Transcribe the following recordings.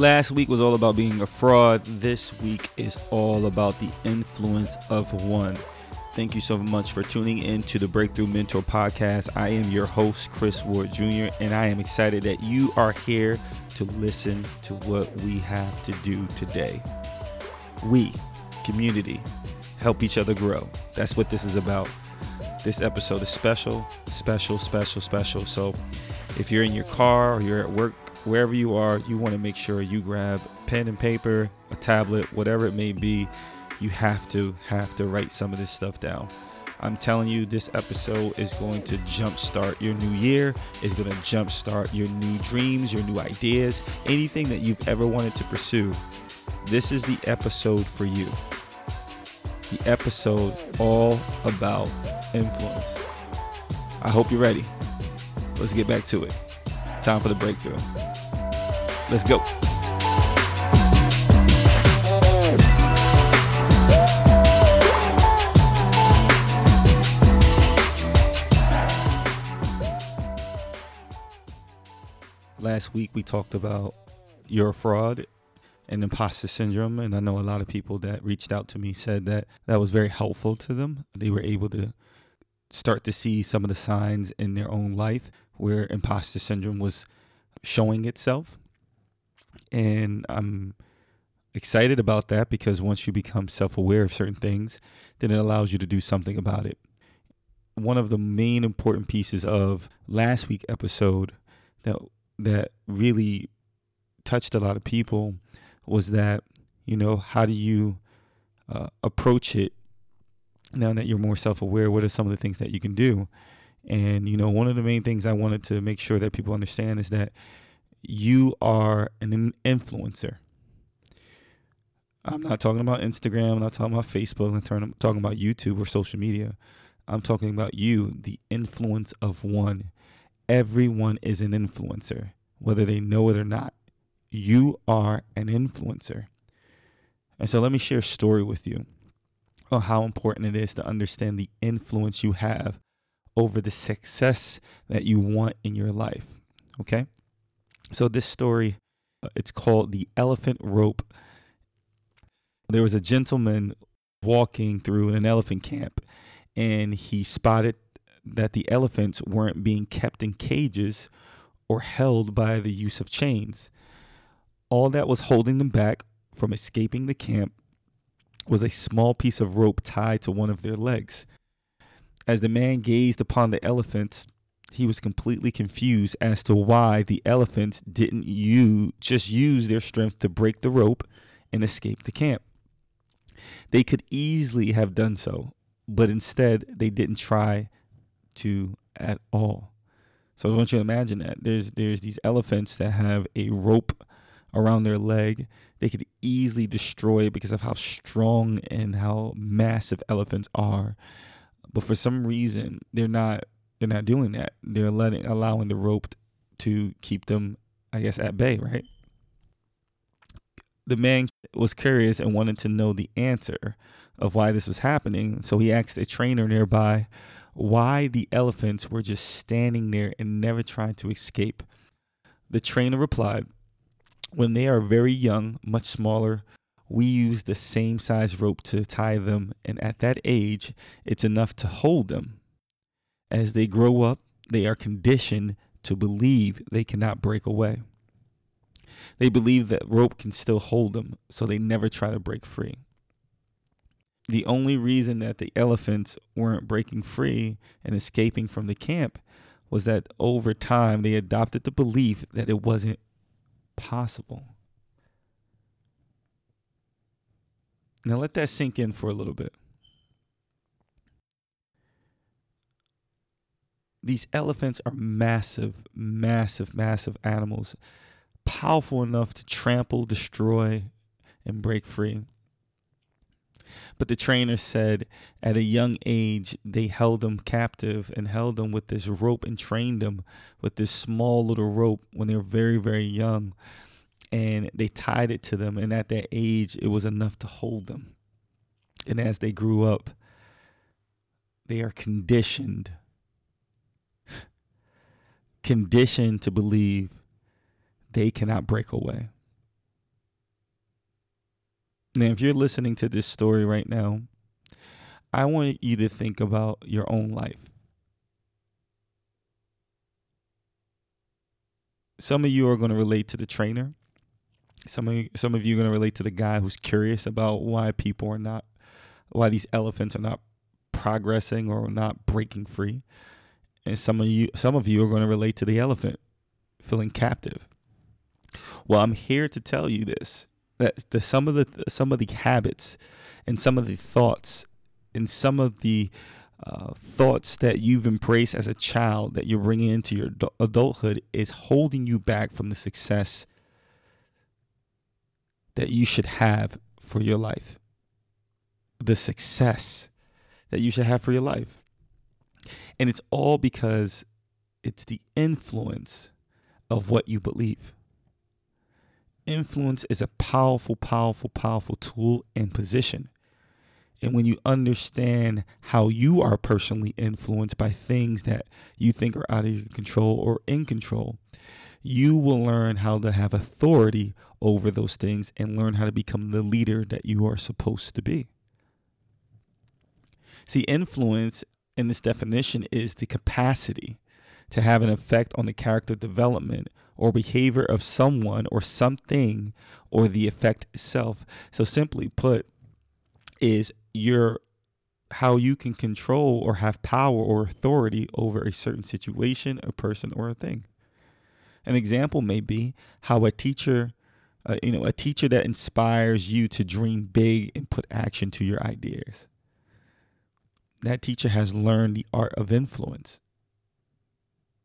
Last week was all about being a fraud. This week is all about the influence of one. Thank you so much for tuning in to the Breakthrough Mentor podcast. I am your host, Chris Ward Jr., and I am excited that you are here to listen to what we have to do today. We, community, help each other grow. That's what this is about. This episode is special, special, special, special. So if you're in your car or you're at work, wherever you are, you want to make sure you grab pen and paper, a tablet, whatever it may be. You have to have to write some of this stuff down. I'm telling you, this episode is going to jumpstart your new year. Is going to jumpstart your new dreams, your new ideas, anything that you've ever wanted to pursue. This is the episode for you. The episode all about influence. I hope you're ready. Let's get back to it. Time for the breakthrough. Let's go. Last week we talked about your fraud and imposter syndrome, and I know a lot of people that reached out to me said that that was very helpful to them. They were able to start to see some of the signs in their own life where imposter syndrome was showing itself. And I'm excited about that because once you become self aware of certain things, then it allows you to do something about it. One of the main important pieces of last week episode that that really touched a lot of people was that you know how do you uh, approach it now that you're more self-aware what are some of the things that you can do and you know one of the main things i wanted to make sure that people understand is that you are an influencer i'm not talking about instagram i'm not talking about facebook i'm talking about youtube or social media i'm talking about you the influence of one everyone is an influencer whether they know it or not you are an influencer and so let me share a story with you of how important it is to understand the influence you have over the success that you want in your life. Okay? So this story uh, it's called The Elephant Rope. There was a gentleman walking through an elephant camp and he spotted that the elephants weren't being kept in cages or held by the use of chains. All that was holding them back from escaping the camp was a small piece of rope tied to one of their legs. As the man gazed upon the elephants, he was completely confused as to why the elephants didn't use, just use their strength to break the rope and escape the camp. They could easily have done so, but instead they didn't try to at all. So I want you to imagine that there's there's these elephants that have a rope around their leg they could easily destroy because of how strong and how massive elephants are. But for some reason, they're not they're not doing that. They're letting allowing the rope to keep them, I guess, at bay, right? The man was curious and wanted to know the answer of why this was happening. So he asked a trainer nearby why the elephants were just standing there and never trying to escape. The trainer replied, when they are very young, much smaller, we use the same size rope to tie them, and at that age, it's enough to hold them. As they grow up, they are conditioned to believe they cannot break away. They believe that rope can still hold them, so they never try to break free. The only reason that the elephants weren't breaking free and escaping from the camp was that over time they adopted the belief that it wasn't possible. Now let that sink in for a little bit. These elephants are massive, massive, massive animals, powerful enough to trample, destroy, and break free. But the trainer said at a young age, they held them captive and held them with this rope and trained them with this small little rope when they were very, very young. And they tied it to them. And at that age, it was enough to hold them. And as they grew up, they are conditioned, conditioned to believe they cannot break away. Now, if you're listening to this story right now, I want you to think about your own life. Some of you are going to relate to the trainer. Some of you, some of you are going to relate to the guy who's curious about why people are not, why these elephants are not progressing or not breaking free. And some of you, some of you are going to relate to the elephant feeling captive. Well, I'm here to tell you this that the, some of the some of the habits and some of the thoughts and some of the uh, thoughts that you've embraced as a child that you're bringing into your adulthood is holding you back from the success that you should have for your life. The success that you should have for your life. And it's all because it's the influence of what you believe. Influence is a powerful, powerful, powerful tool and position. And when you understand how you are personally influenced by things that you think are out of your control or in control, you will learn how to have authority over those things and learn how to become the leader that you are supposed to be. See, influence in this definition is the capacity to have an effect on the character development or behavior of someone or something or the effect itself. So simply put, is your how you can control or have power or authority over a certain situation, a person, or a thing. An example may be how a teacher, uh, you know, a teacher that inspires you to dream big and put action to your ideas. That teacher has learned the art of influence.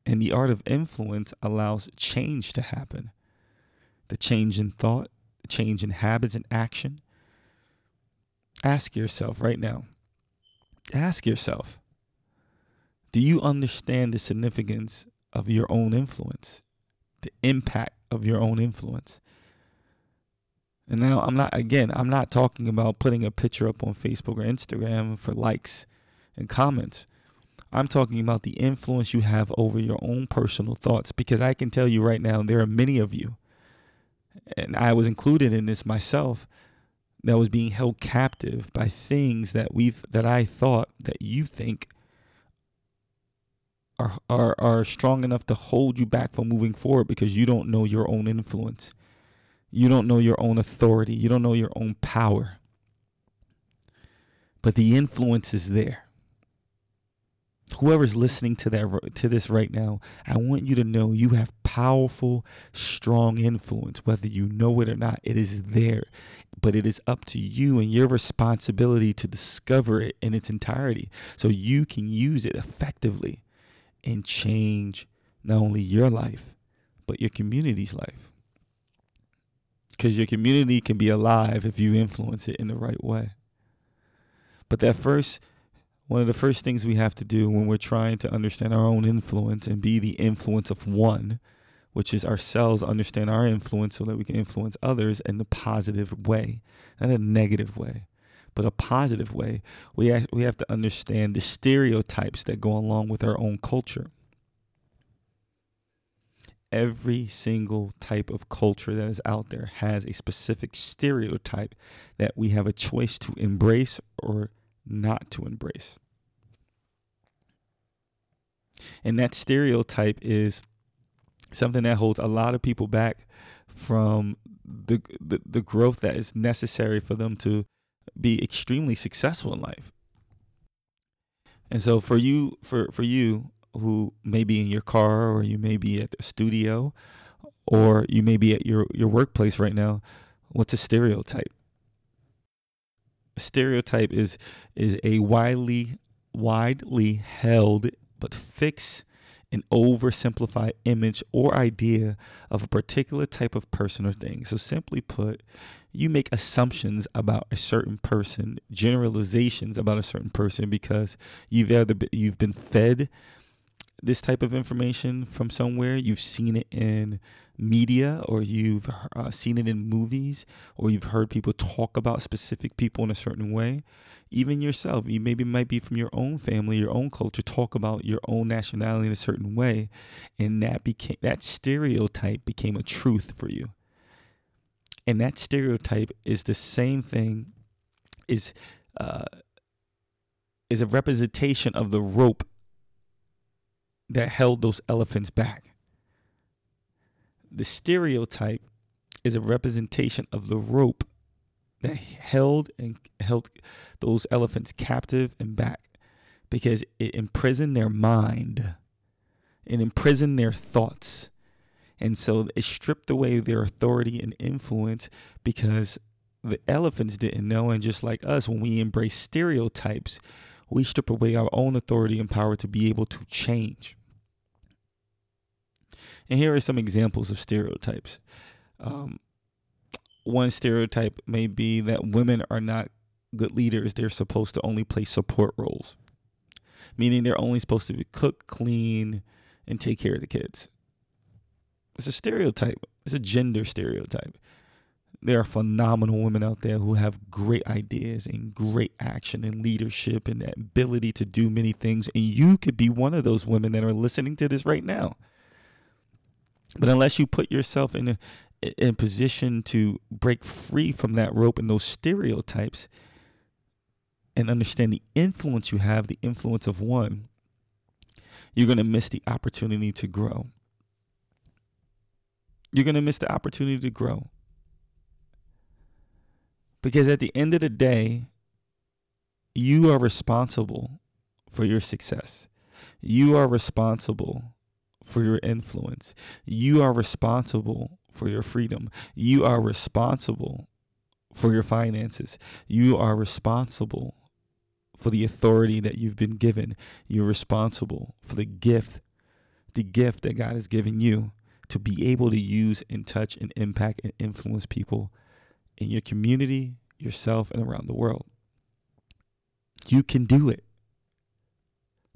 And the art of influence allows change to happen the change in thought, the change in habits and action. Ask yourself right now ask yourself do you understand the significance of your own influence, the impact of your own influence? And now I'm not, again, I'm not talking about putting a picture up on Facebook or Instagram for likes and comments. I'm talking about the influence you have over your own personal thoughts because I can tell you right now, there are many of you, and I was included in this myself, that was being held captive by things that we've that I thought that you think are are are strong enough to hold you back from moving forward because you don't know your own influence. You don't know your own authority. You don't know your own power. But the influence is there whoever's listening to that to this right now i want you to know you have powerful strong influence. Whether you know it or not it is there. But it is up to you and your responsibility to discover it in its entirety. So you can use it effectively and change not only your life but your community's life. Because your community can be alive if you influence it in the right way. But that first one of the first things we have to do when we're trying to understand our own influence and be the influence of one, which is ourselves, understand our influence so that we can influence others in the positive way, not a negative way, but a positive way. We we have to understand the stereotypes that go along with our own culture. Every single type of culture that is out there has a specific stereotype that we have a choice to embrace or not to embrace. And that stereotype is something that holds a lot of people back from the, the, the growth that is necessary for them to be extremely successful in life. And so for you for for you who may be in your car or you may be at the studio or you may be at your your workplace right now, what's a stereotype? Stereotype is is a widely widely held but fixed and oversimplified image or idea of a particular type of person or thing. So simply put, you make assumptions about a certain person, generalizations about a certain person because you've either you've been fed this type of information from somewhere, you've seen it in media or you've uh, seen it in movies or you've heard people talk about specific people in a certain way? Even yourself you maybe might be from your own family your own culture talk about your own nationality in a certain way and that became that stereotype became a truth for you. And that stereotype is the same thing, is uh, is a representation of the rope that held those elephants back. The stereotype is a representation of the rope that held and held those elephants captive and back because it imprisoned their mind, it imprisoned their thoughts. And so it stripped away their authority and influence because the elephants didn't know. And just like us, when we embrace stereotypes, we strip away our own authority and power to be able to change. And here are some examples of stereotypes. Um, one stereotype may be that women are not good leaders. They're supposed to only play support roles, meaning they're only supposed to cook, clean, and take care of the kids. It's a stereotype, it's a gender stereotype. There are phenomenal women out there who have great ideas and great action and leadership and that ability to do many things. And you could be one of those women that are listening to this right now. But unless you put yourself in a, in position to break free from that rope and those stereotypes and understand the influence you have, the influence of one, you're going to miss the opportunity to grow. You're going to miss the opportunity to grow. Because at the end of the day, you are responsible for your success. You are responsible for your influence. You are responsible for your freedom. You are responsible for your finances. You are responsible for the authority that you've been given. You're responsible for the gift, the gift that God has given you to be able to use and touch and impact and influence people in your community, yourself, and around the world. You can do it.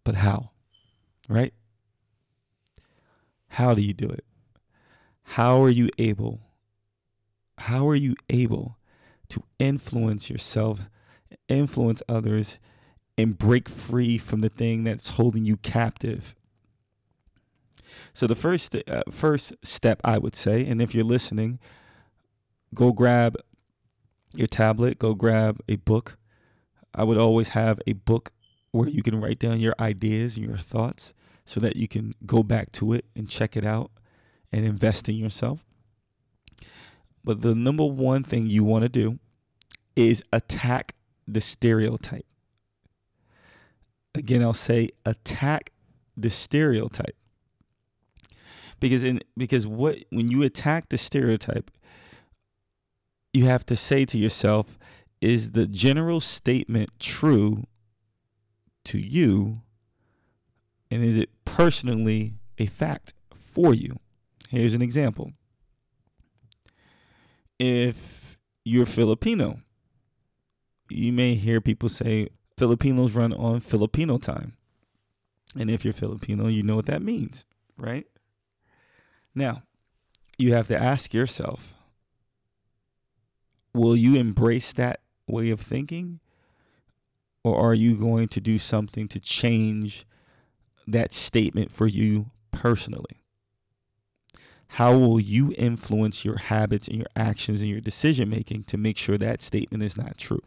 But how? Right? How do you do it? How are you able? How are you able to influence yourself, influence others, and break free from the thing that's holding you captive? So the first uh, first step I would say, and if you're listening, go grab your tablet, go grab a book. I would always have a book where you can write down your ideas and your thoughts so that you can go back to it and check it out and invest in yourself. But the number one thing you want to do is attack the stereotype. Again, I'll say attack the stereotype. Because in because what when you attack the stereotype, you have to say to yourself, is the general statement true to you? And is it personally a fact for you? Here's an example. If you're Filipino, you may hear people say Filipinos run on Filipino time. And if you're Filipino, you know what that means, right? Now, you have to ask yourself will you embrace that way of thinking? Or are you going to do something to change that statement for you personally? how will you influence your habits and your actions and your decision making to make sure that statement is not true?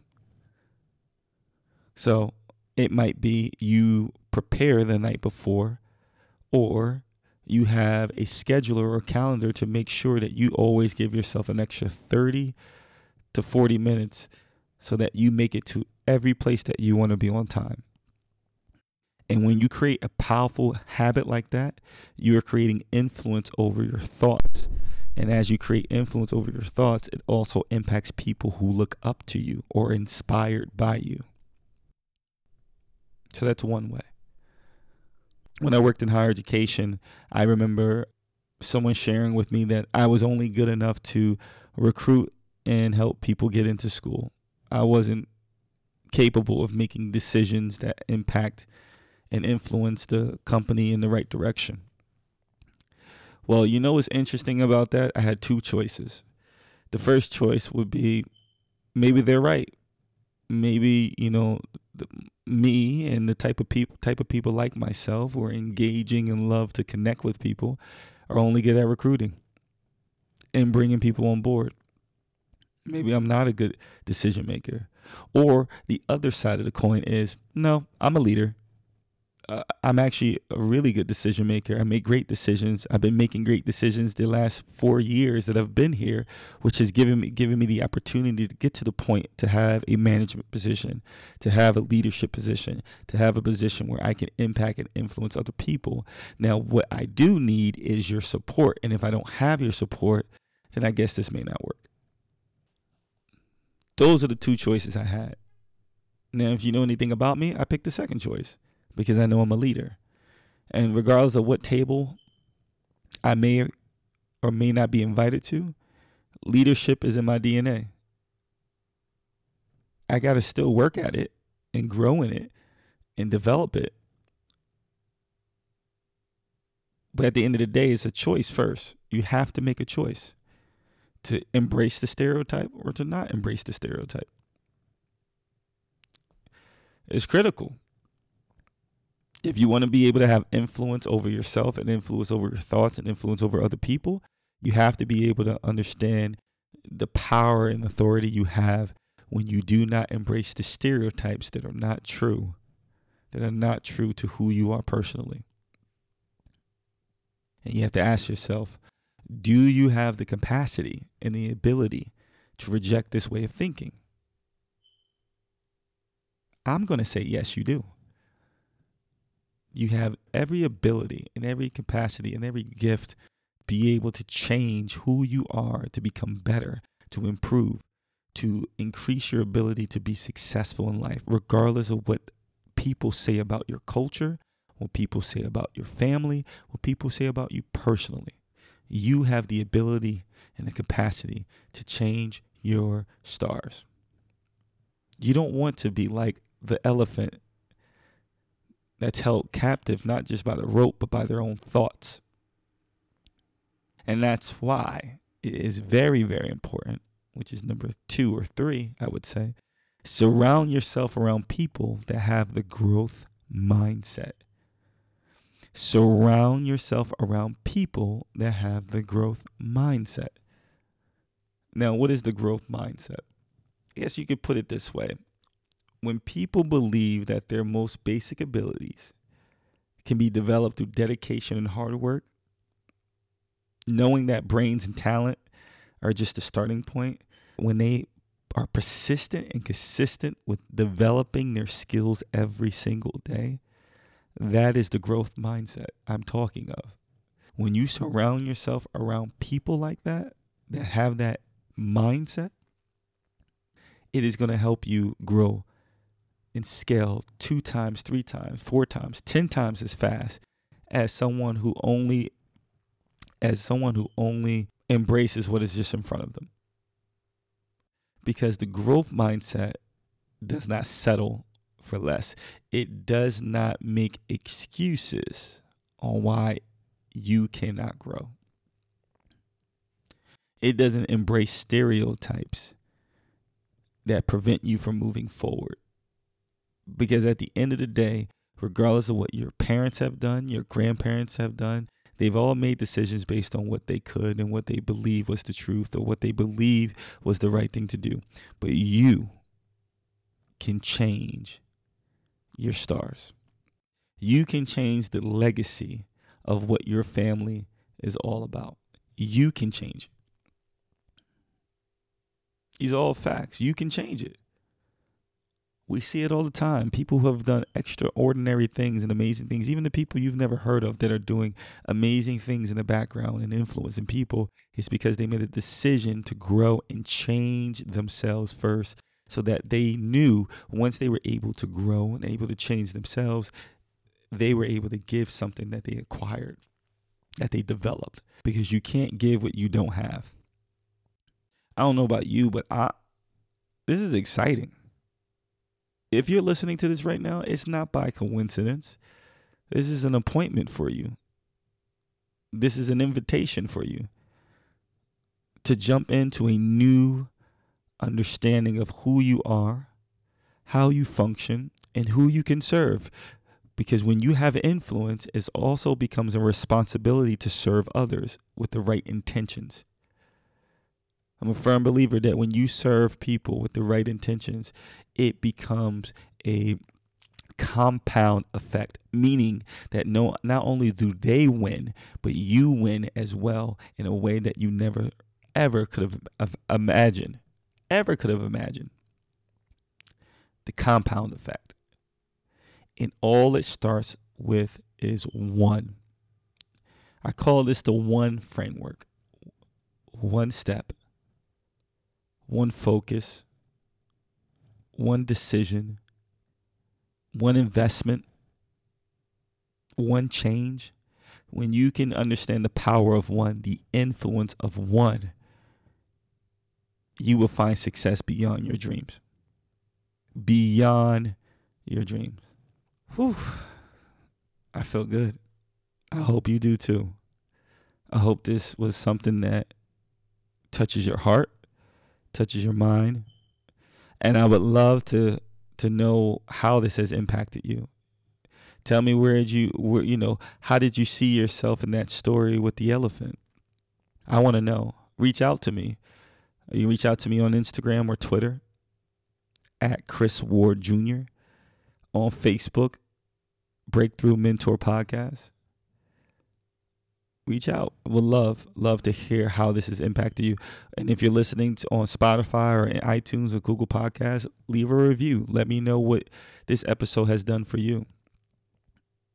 So it might be you prepare the night before, or you have a scheduler or calendar to make sure that you always give yourself an extra 30 to 40 minutes so that you make it to every place that you want to be on time. And when you create a powerful habit like that, you're creating influence over your thoughts. And as you create influence over your thoughts, it also impacts people who look up to you or inspired by you. So that's one way. When I worked in higher education, I remember someone sharing with me that I was only good enough to recruit and help people get into school. I wasn't capable of making decisions that impact and influence the company in the right direction. Well, you know what's interesting about that? I had two choices. The first choice would be maybe they're right. Maybe, you know, the, me and the type of people type of people like myself who are engaging and love to connect with people are only good at recruiting and bringing people on board. Maybe I'm not a good decision maker. Or the other side of the coin is no, I'm a leader uh, I'm actually a really good decision maker. I make great decisions. I've been making great decisions the last four years that I've been here, which has given me given me the opportunity to get to the point to have a management position, to have a leadership position, to have a position where I can impact and influence other people. Now, what I do need is your support, and if I don't have your support, then I guess this may not work. Those are the two choices I had. Now, if you know anything about me, I picked the second choice because I know I'm a leader. And regardless of what table I may or may not be invited to, leadership is in my DNA. I got to still work at it and grow in it and develop it. But at the end of the day, it's a choice first. You have to make a choice to embrace the stereotype or to not embrace the stereotype. It's critical if you want to be able to have influence over yourself and influence over your thoughts and influence over other people, you have to be able to understand the power and authority you have when you do not embrace the stereotypes that are not true, that are not true to who you are personally. And you have to ask yourself do you have the capacity and the ability to reject this way of thinking? I'm going to say yes, you do you have every ability and every capacity and every gift be able to change who you are to become better, to improve, to increase your ability to be successful in life, regardless of what people say about your culture, what people say about your family, what people say about you personally. You have the ability and the capacity to change your stars. You don't want to be like the elephant that's held captive not just by the rope, but by their own thoughts. And that's why it is very, very important, which is number two or three, I would say. Surround yourself around people that have the growth mindset. Surround yourself around people that have the growth mindset. Now, what is the growth mindset? Guess you could put it this way when people believe that their most basic abilities can be developed through dedication and hard work, knowing that brains and talent are just a starting point, when they are persistent and consistent with developing their skills every single day, that is the growth mindset I'm talking of. When you surround yourself around people like that, that have that mindset, it is going to help you grow and scale two times, three times, four times, ten times as fast as someone who only as someone who only embraces what is just in front of them. Because the growth mindset does not settle for less. It does not make excuses on why you cannot grow. It doesn't embrace stereotypes that prevent you from moving forward because at the end of the day, regardless of what your parents have done, your grandparents have done, they've all made decisions based on what they could and what they believe was the truth or what they believe was the right thing to do. But you can change your stars. You can change the legacy of what your family is all about. You can change it. These are all facts. You can change it. We see it all the time. People who have done extraordinary things and amazing things, even the people you've never heard of that are doing amazing things in the background and influencing people, is because they made a decision to grow and change themselves first so that they knew once they were able to grow and able to change themselves, they were able to give something that they acquired, that they developed. Because you can't give what you don't have. I don't know about you, but I this is exciting if you're listening to this right now, it's not by coincidence. This is an appointment for you. This is an invitation for you to jump into a new understanding of who you are, how you function, and who you can serve. Because when you have influence, it also becomes a responsibility to serve others with the right intentions. I'm a firm believer that when you serve people with the right intentions, it becomes a compound effect, meaning that no, not only do they win, but you win as well in a way that you never ever could have imagined, ever could have imagined. The compound effect. And all it starts with is one. I call this the one framework. One step, one focus, one decision, one investment, one change. When you can understand the power of one, the influence of one, you will find success beyond your dreams. Beyond your dreams. Whew. I feel good. I hope you do too. I hope this was something that touches your heart, touches your mind. And I would love to to know how this has impacted you. Tell me where did you where you know, how did you see yourself in that story with the elephant? I want to know. Reach out to me. You reach out to me on Instagram or Twitter at Chris Ward Jr. on Facebook, Breakthrough Mentor Podcast. Reach out. we'd love, love to hear how this has impacted you. And if you're listening to, on Spotify or iTunes or Google Podcasts, leave a review. Let me know what this episode has done for you.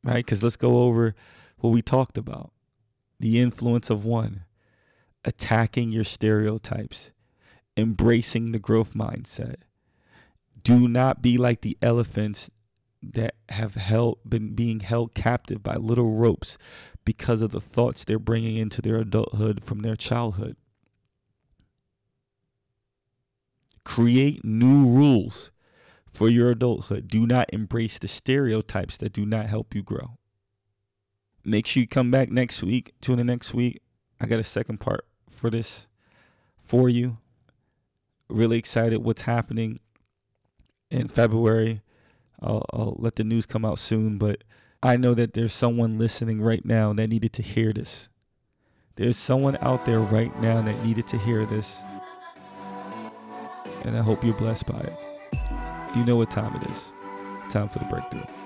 Right? Because let's go over what we talked about the influence of one, attacking your stereotypes, embracing the growth mindset. Do not be like the elephants that have held been being held captive by little ropes because of the thoughts they're bringing into their adulthood from their childhood. Create new rules for your adulthood. Do not embrace the stereotypes that do not help you grow. Make sure you come back next week. Tune in next week. I got a second part for this for you. Really excited what's happening in February. I'll, I'll let the news come out soon, but I know that there's someone listening right now that needed to hear this. There's someone out there right now that needed to hear this. And I hope you're blessed by it. You know what time it is. Time for the breakthrough.